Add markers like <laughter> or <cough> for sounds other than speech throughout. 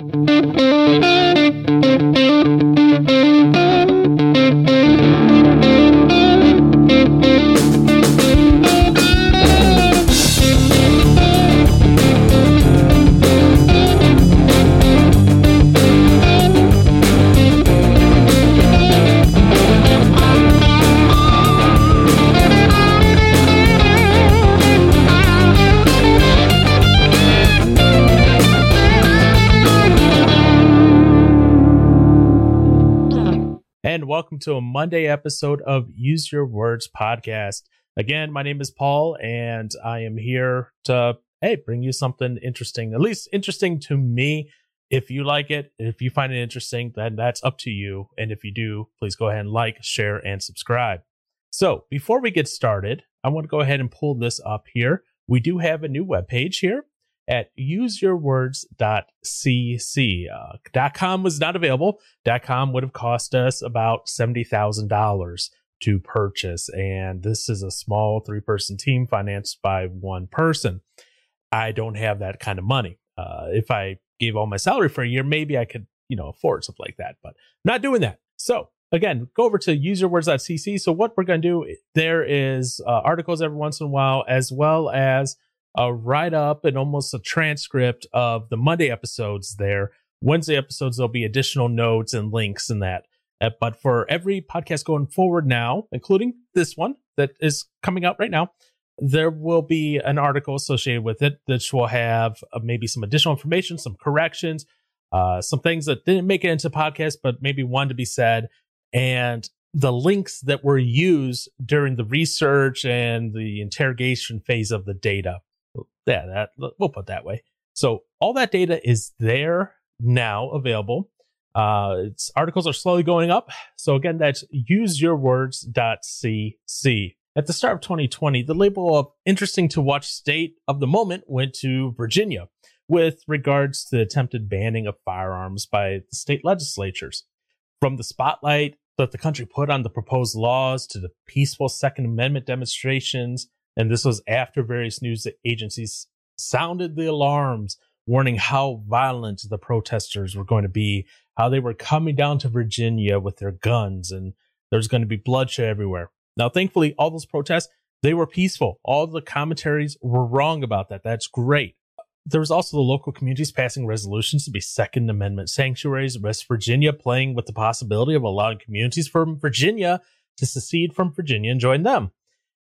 and welcome to a Monday episode of Use Your Words podcast. Again, my name is Paul, and I am here to hey bring you something interesting, at least interesting to me. If you like it, if you find it interesting, then that's up to you. And if you do, please go ahead and like, share, and subscribe. So before we get started, I want to go ahead and pull this up here. We do have a new webpage here at useyourwords.cc. Uh, .com was not available. .com would have cost us about $70,000 to purchase. And this is a small three person team financed by one person. I don't have that kind of money. Uh, if I gave all my salary for a year, maybe I could, you know, afford something like that, but I'm not doing that. So again, go over to useyourwords.cc. So what we're going to do, there is uh, articles every once in a while, as well as a write up and almost a transcript of the Monday episodes there. Wednesday episodes, there'll be additional notes and links and that. Uh, but for every podcast going forward now, including this one that is coming out right now, there will be an article associated with it that will have uh, maybe some additional information, some corrections, uh, some things that didn't make it into podcast, but maybe wanted to be said, and the links that were used during the research and the interrogation phase of the data yeah, that we'll put that way. So all that data is there now available. Uh, its articles are slowly going up. So again, that's useyourwords.cc. At the start of 2020, the label of interesting to watch state of the moment went to Virginia with regards to the attempted banning of firearms by the state legislatures. From the spotlight that the country put on the proposed laws to the peaceful Second Amendment demonstrations and this was after various news agencies sounded the alarms, warning how violent the protesters were going to be, how they were coming down to Virginia with their guns, and there's going to be bloodshed everywhere. Now, thankfully, all those protests, they were peaceful. All the commentaries were wrong about that. That's great. There was also the local communities passing resolutions to be Second Amendment sanctuaries. West Virginia playing with the possibility of allowing communities from Virginia to secede from Virginia and join them.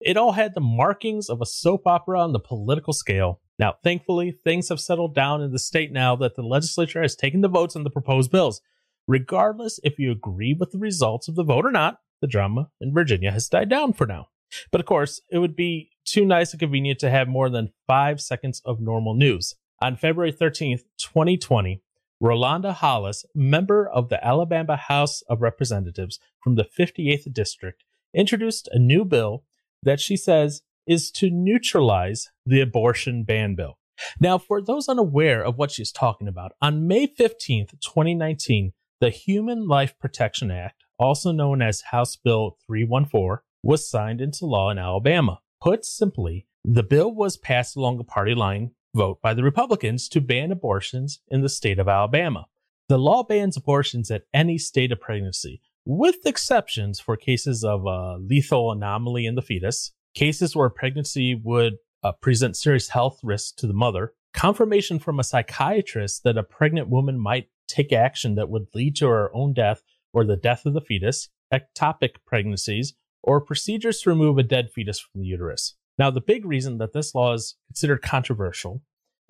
It all had the markings of a soap opera on the political scale. Now, thankfully, things have settled down in the state now that the legislature has taken the votes on the proposed bills. Regardless if you agree with the results of the vote or not, the drama in Virginia has died down for now. But of course, it would be too nice and convenient to have more than five seconds of normal news. On February 13th, 2020, Rolanda Hollis, member of the Alabama House of Representatives from the 58th District, introduced a new bill that she says is to neutralize the abortion ban bill. Now, for those unaware of what she's talking about, on May 15th, 2019, the Human Life Protection Act, also known as House Bill 314, was signed into law in Alabama. Put simply, the bill was passed along a party line vote by the Republicans to ban abortions in the state of Alabama. The law bans abortions at any state of pregnancy, with exceptions for cases of uh, lethal anomaly in the fetus, cases where pregnancy would uh, present serious health risks to the mother, confirmation from a psychiatrist that a pregnant woman might take action that would lead to her own death or the death of the fetus, ectopic pregnancies, or procedures to remove a dead fetus from the uterus. Now, the big reason that this law is considered controversial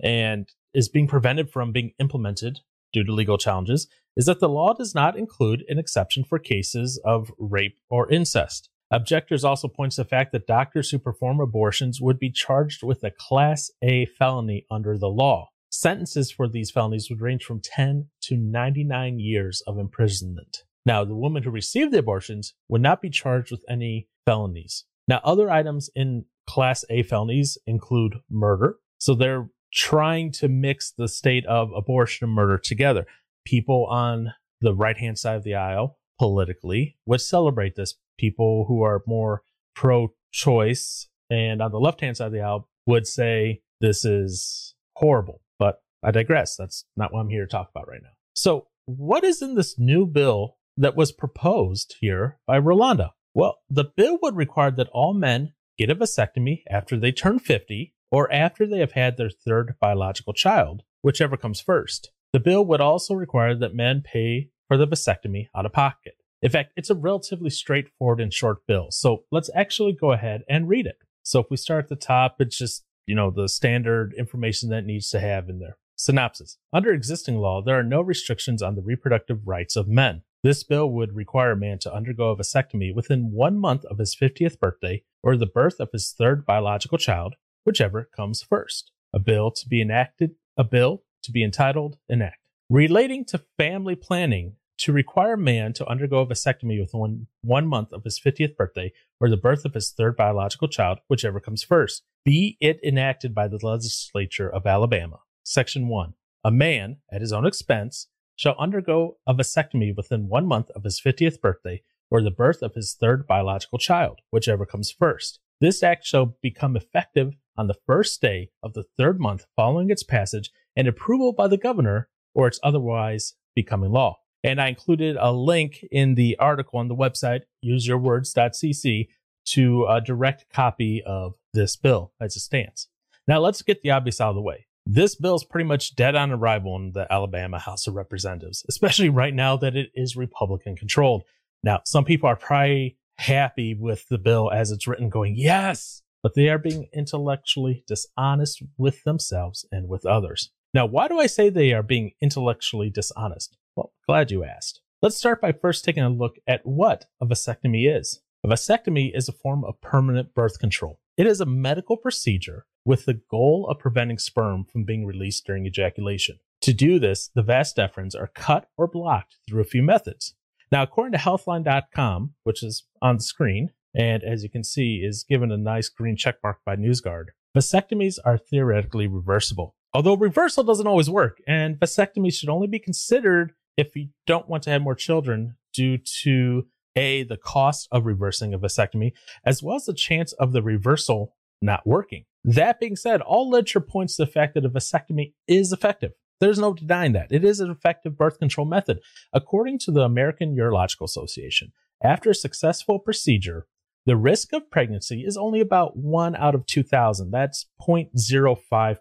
and is being prevented from being implemented due to legal challenges is that the law does not include an exception for cases of rape or incest. Objectors also point to the fact that doctors who perform abortions would be charged with a Class A felony under the law. Sentences for these felonies would range from 10 to 99 years of imprisonment. Now, the woman who received the abortions would not be charged with any felonies. Now, other items in Class A felonies include murder. So they're trying to mix the state of abortion and murder together. People on the right hand side of the aisle politically would celebrate this. People who are more pro choice and on the left hand side of the aisle would say this is horrible. But I digress. That's not what I'm here to talk about right now. So, what is in this new bill that was proposed here by Rolanda? Well, the bill would require that all men get a vasectomy after they turn 50 or after they have had their third biological child, whichever comes first. The bill would also require that men pay for the vasectomy out of pocket. In fact, it's a relatively straightforward and short bill. So let's actually go ahead and read it. So if we start at the top, it's just, you know, the standard information that needs to have in there. Synopsis. Under existing law, there are no restrictions on the reproductive rights of men. This bill would require a man to undergo a vasectomy within one month of his 50th birthday or the birth of his third biological child, whichever comes first. A bill to be enacted, a bill to be entitled Enact. Relating to family planning, to require man to undergo a vasectomy within one month of his 50th birthday or the birth of his third biological child, whichever comes first, be it enacted by the legislature of Alabama. Section 1. A man, at his own expense, shall undergo a vasectomy within one month of his 50th birthday or the birth of his third biological child, whichever comes first. This act shall become effective on the first day of the third month following its passage and approval by the governor or its otherwise becoming law. And I included a link in the article on the website, useyourwords.cc, to a direct copy of this bill as it stands. Now let's get the obvious out of the way. This bill is pretty much dead on arrival in the Alabama House of Representatives, especially right now that it is Republican controlled. Now, some people are probably happy with the bill as it's written, going, yes, but they are being intellectually dishonest with themselves and with others. Now, why do I say they are being intellectually dishonest? Well, glad you asked. Let's start by first taking a look at what a vasectomy is. A vasectomy is a form of permanent birth control. It is a medical procedure with the goal of preventing sperm from being released during ejaculation. To do this, the vas deferens are cut or blocked through a few methods. Now, according to healthline.com, which is on the screen, and as you can see, is given a nice green checkmark by NewsGuard, vasectomies are theoretically reversible. Although reversal doesn't always work, and vasectomies should only be considered if you don't want to have more children due to A, the cost of reversing a vasectomy, as well as the chance of the reversal not working. That being said, all literature points to the fact that a vasectomy is effective. There's no denying that. It is an effective birth control method. According to the American Urological Association, after a successful procedure, the risk of pregnancy is only about 1 out of 2,000. That's 0.05%.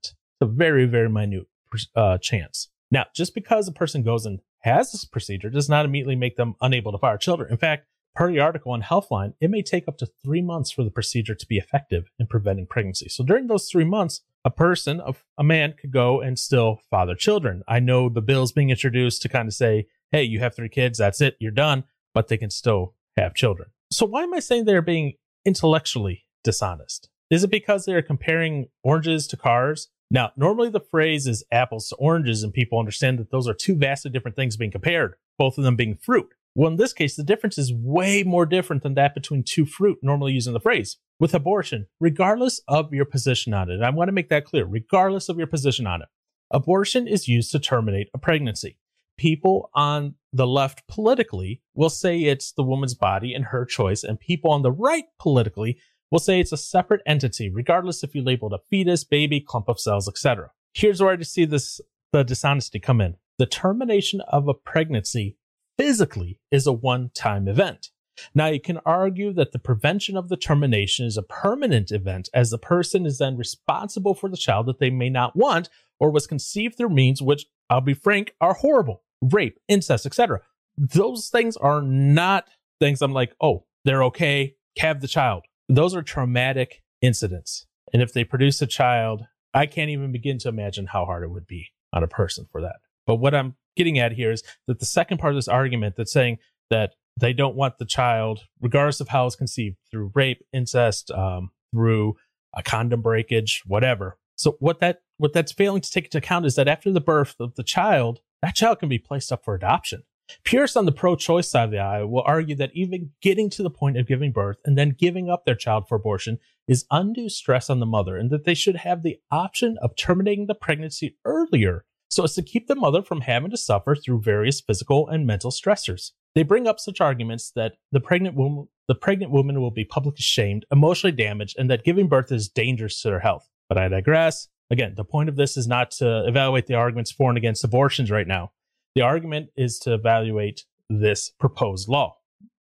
It's a very, very minute uh, chance. Now, just because a person goes and has this procedure does not immediately make them unable to fire children. In fact, per the article on Healthline, it may take up to three months for the procedure to be effective in preventing pregnancy. So during those three months, a person, a man could go and still father children. I know the bill's being introduced to kind of say, hey, you have three kids, that's it, you're done, but they can still have children. So why am I saying they're being intellectually dishonest? Is it because they're comparing oranges to cars? Now, normally the phrase is apples to oranges, and people understand that those are two vastly different things being compared, both of them being fruit. Well, in this case, the difference is way more different than that between two fruit normally using the phrase. With abortion, regardless of your position on it, I want to make that clear, regardless of your position on it, abortion is used to terminate a pregnancy. People on the left politically will say it's the woman's body and her choice, and people on the right politically will say it's a separate entity, regardless if you label it a fetus, baby, clump of cells, etc. Here's where I see this the dishonesty come in. The termination of a pregnancy physically is a one time event. Now, you can argue that the prevention of the termination is a permanent event, as the person is then responsible for the child that they may not want or was conceived through means which, I'll be frank, are horrible rape, incest, etc. Those things are not things I'm like, oh, they're okay, have the child. Those are traumatic incidents. And if they produce a child, I can't even begin to imagine how hard it would be on a person for that. But what I'm getting at here is that the second part of this argument that's saying that they don't want the child, regardless of how it's conceived, through rape, incest, um, through a condom breakage, whatever. So what that what that's failing to take into account is that after the birth of the child, that child can be placed up for adoption. Purists on the pro-choice side of the aisle will argue that even getting to the point of giving birth and then giving up their child for abortion is undue stress on the mother, and that they should have the option of terminating the pregnancy earlier so as to keep the mother from having to suffer through various physical and mental stressors. They bring up such arguments that the pregnant woman, the pregnant woman will be publicly shamed, emotionally damaged, and that giving birth is dangerous to their health. But I digress. Again, the point of this is not to evaluate the arguments for and against abortions right now. The argument is to evaluate this proposed law.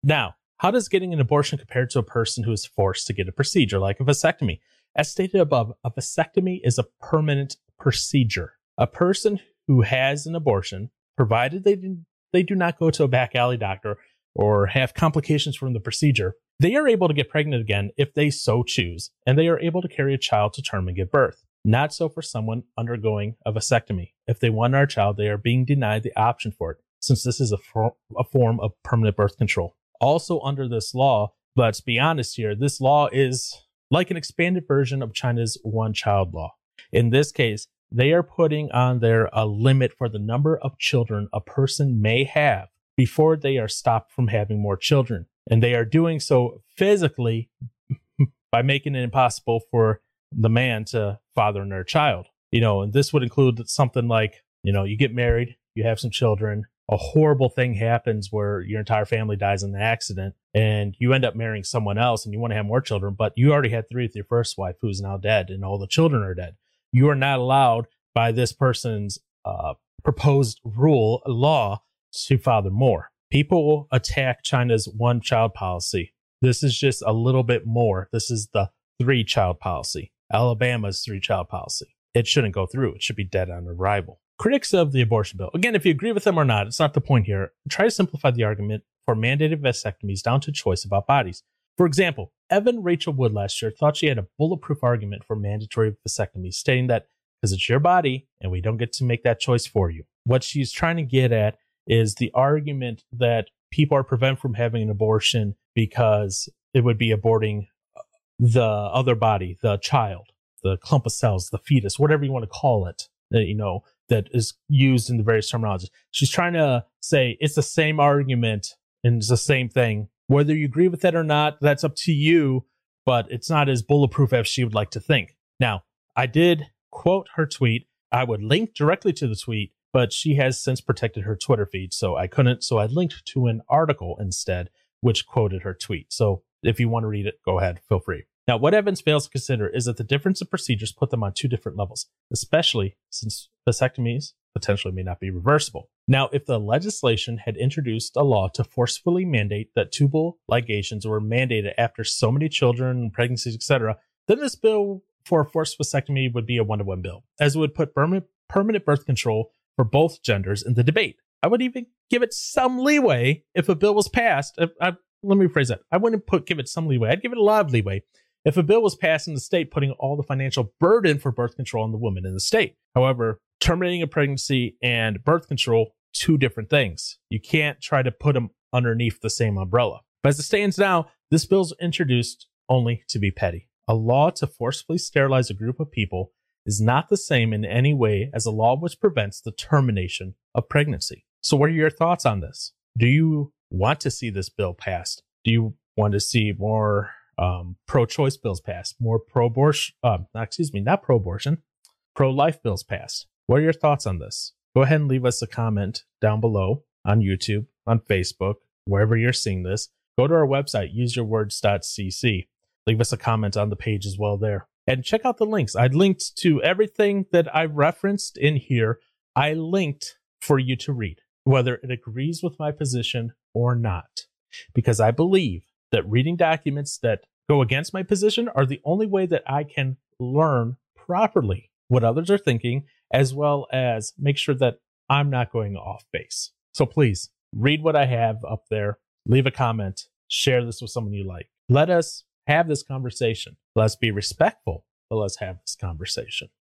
Now, how does getting an abortion compare to a person who is forced to get a procedure like a vasectomy? As stated above, a vasectomy is a permanent procedure. A person who has an abortion, provided they do, they do not go to a back alley doctor or have complications from the procedure, they are able to get pregnant again if they so choose, and they are able to carry a child to term and give birth. Not so for someone undergoing a vasectomy. If they want our child, they are being denied the option for it, since this is a, for- a form of permanent birth control. Also, under this law, let's be honest here, this law is like an expanded version of China's one child law. In this case, they are putting on there a uh, limit for the number of children a person may have before they are stopped from having more children. And they are doing so physically <laughs> by making it impossible for the man to father their child. You know, and this would include something like, you know, you get married, you have some children, a horrible thing happens where your entire family dies in an accident and you end up marrying someone else and you want to have more children, but you already had three with your first wife who's now dead and all the children are dead. You are not allowed by this person's uh, proposed rule, law, to father more. People attack China's one child policy. This is just a little bit more. This is the three child policy. Alabama's three child policy. It shouldn't go through. It should be dead on arrival. Critics of the abortion bill, again, if you agree with them or not, it's not the point here. Try to simplify the argument for mandated vasectomies down to choice about bodies. For example, Evan Rachel Wood last year thought she had a bulletproof argument for mandatory vasectomies, stating that because it's your body and we don't get to make that choice for you. What she's trying to get at is the argument that people are prevented from having an abortion because it would be aborting the other body, the child, the clump of cells, the fetus, whatever you want to call it, you know, that is used in the various terminologies. She's trying to say it's the same argument and it's the same thing. Whether you agree with that or not, that's up to you, but it's not as bulletproof as she would like to think. Now, I did quote her tweet. I would link directly to the tweet, but she has since protected her Twitter feed, so I couldn't. So I linked to an article instead, which quoted her tweet. So if you want to read it, go ahead, feel free. Now, what Evans fails to consider is that the difference of procedures put them on two different levels, especially since vasectomies potentially may not be reversible. Now, if the legislation had introduced a law to forcefully mandate that tubal ligations were mandated after so many children, pregnancies, etc., then this bill for a forced vasectomy would be a one to one bill, as it would put permanent, permanent birth control for both genders in the debate. I would even give it some leeway if a bill was passed. If, I, let me rephrase that. I wouldn't put give it some leeway. I'd give it a lot of leeway if a bill was passed in the state putting all the financial burden for birth control on the woman in the state. However, terminating a pregnancy and birth control, two different things. You can't try to put them underneath the same umbrella. But as it stands now, this bill's introduced only to be petty. A law to forcibly sterilize a group of people is not the same in any way as a law which prevents the termination of pregnancy. So, what are your thoughts on this? Do you want to see this bill passed? Do you want to see more um, pro-choice bills passed, more pro-abortion, uh, excuse me, not pro-abortion, pro-life bills passed. What are your thoughts on this? Go ahead and leave us a comment down below on YouTube, on Facebook, wherever you're seeing this. Go to our website, useyourwords.cc. Leave us a comment on the page as well there. And check out the links. I linked to everything that I referenced in here. I linked for you to read, whether it agrees with my position or not, because I believe that reading documents that go against my position are the only way that I can learn properly what others are thinking, as well as make sure that I'm not going off base. So please read what I have up there, leave a comment, share this with someone you like. Let us have this conversation. Let's be respectful, but let's have this conversation.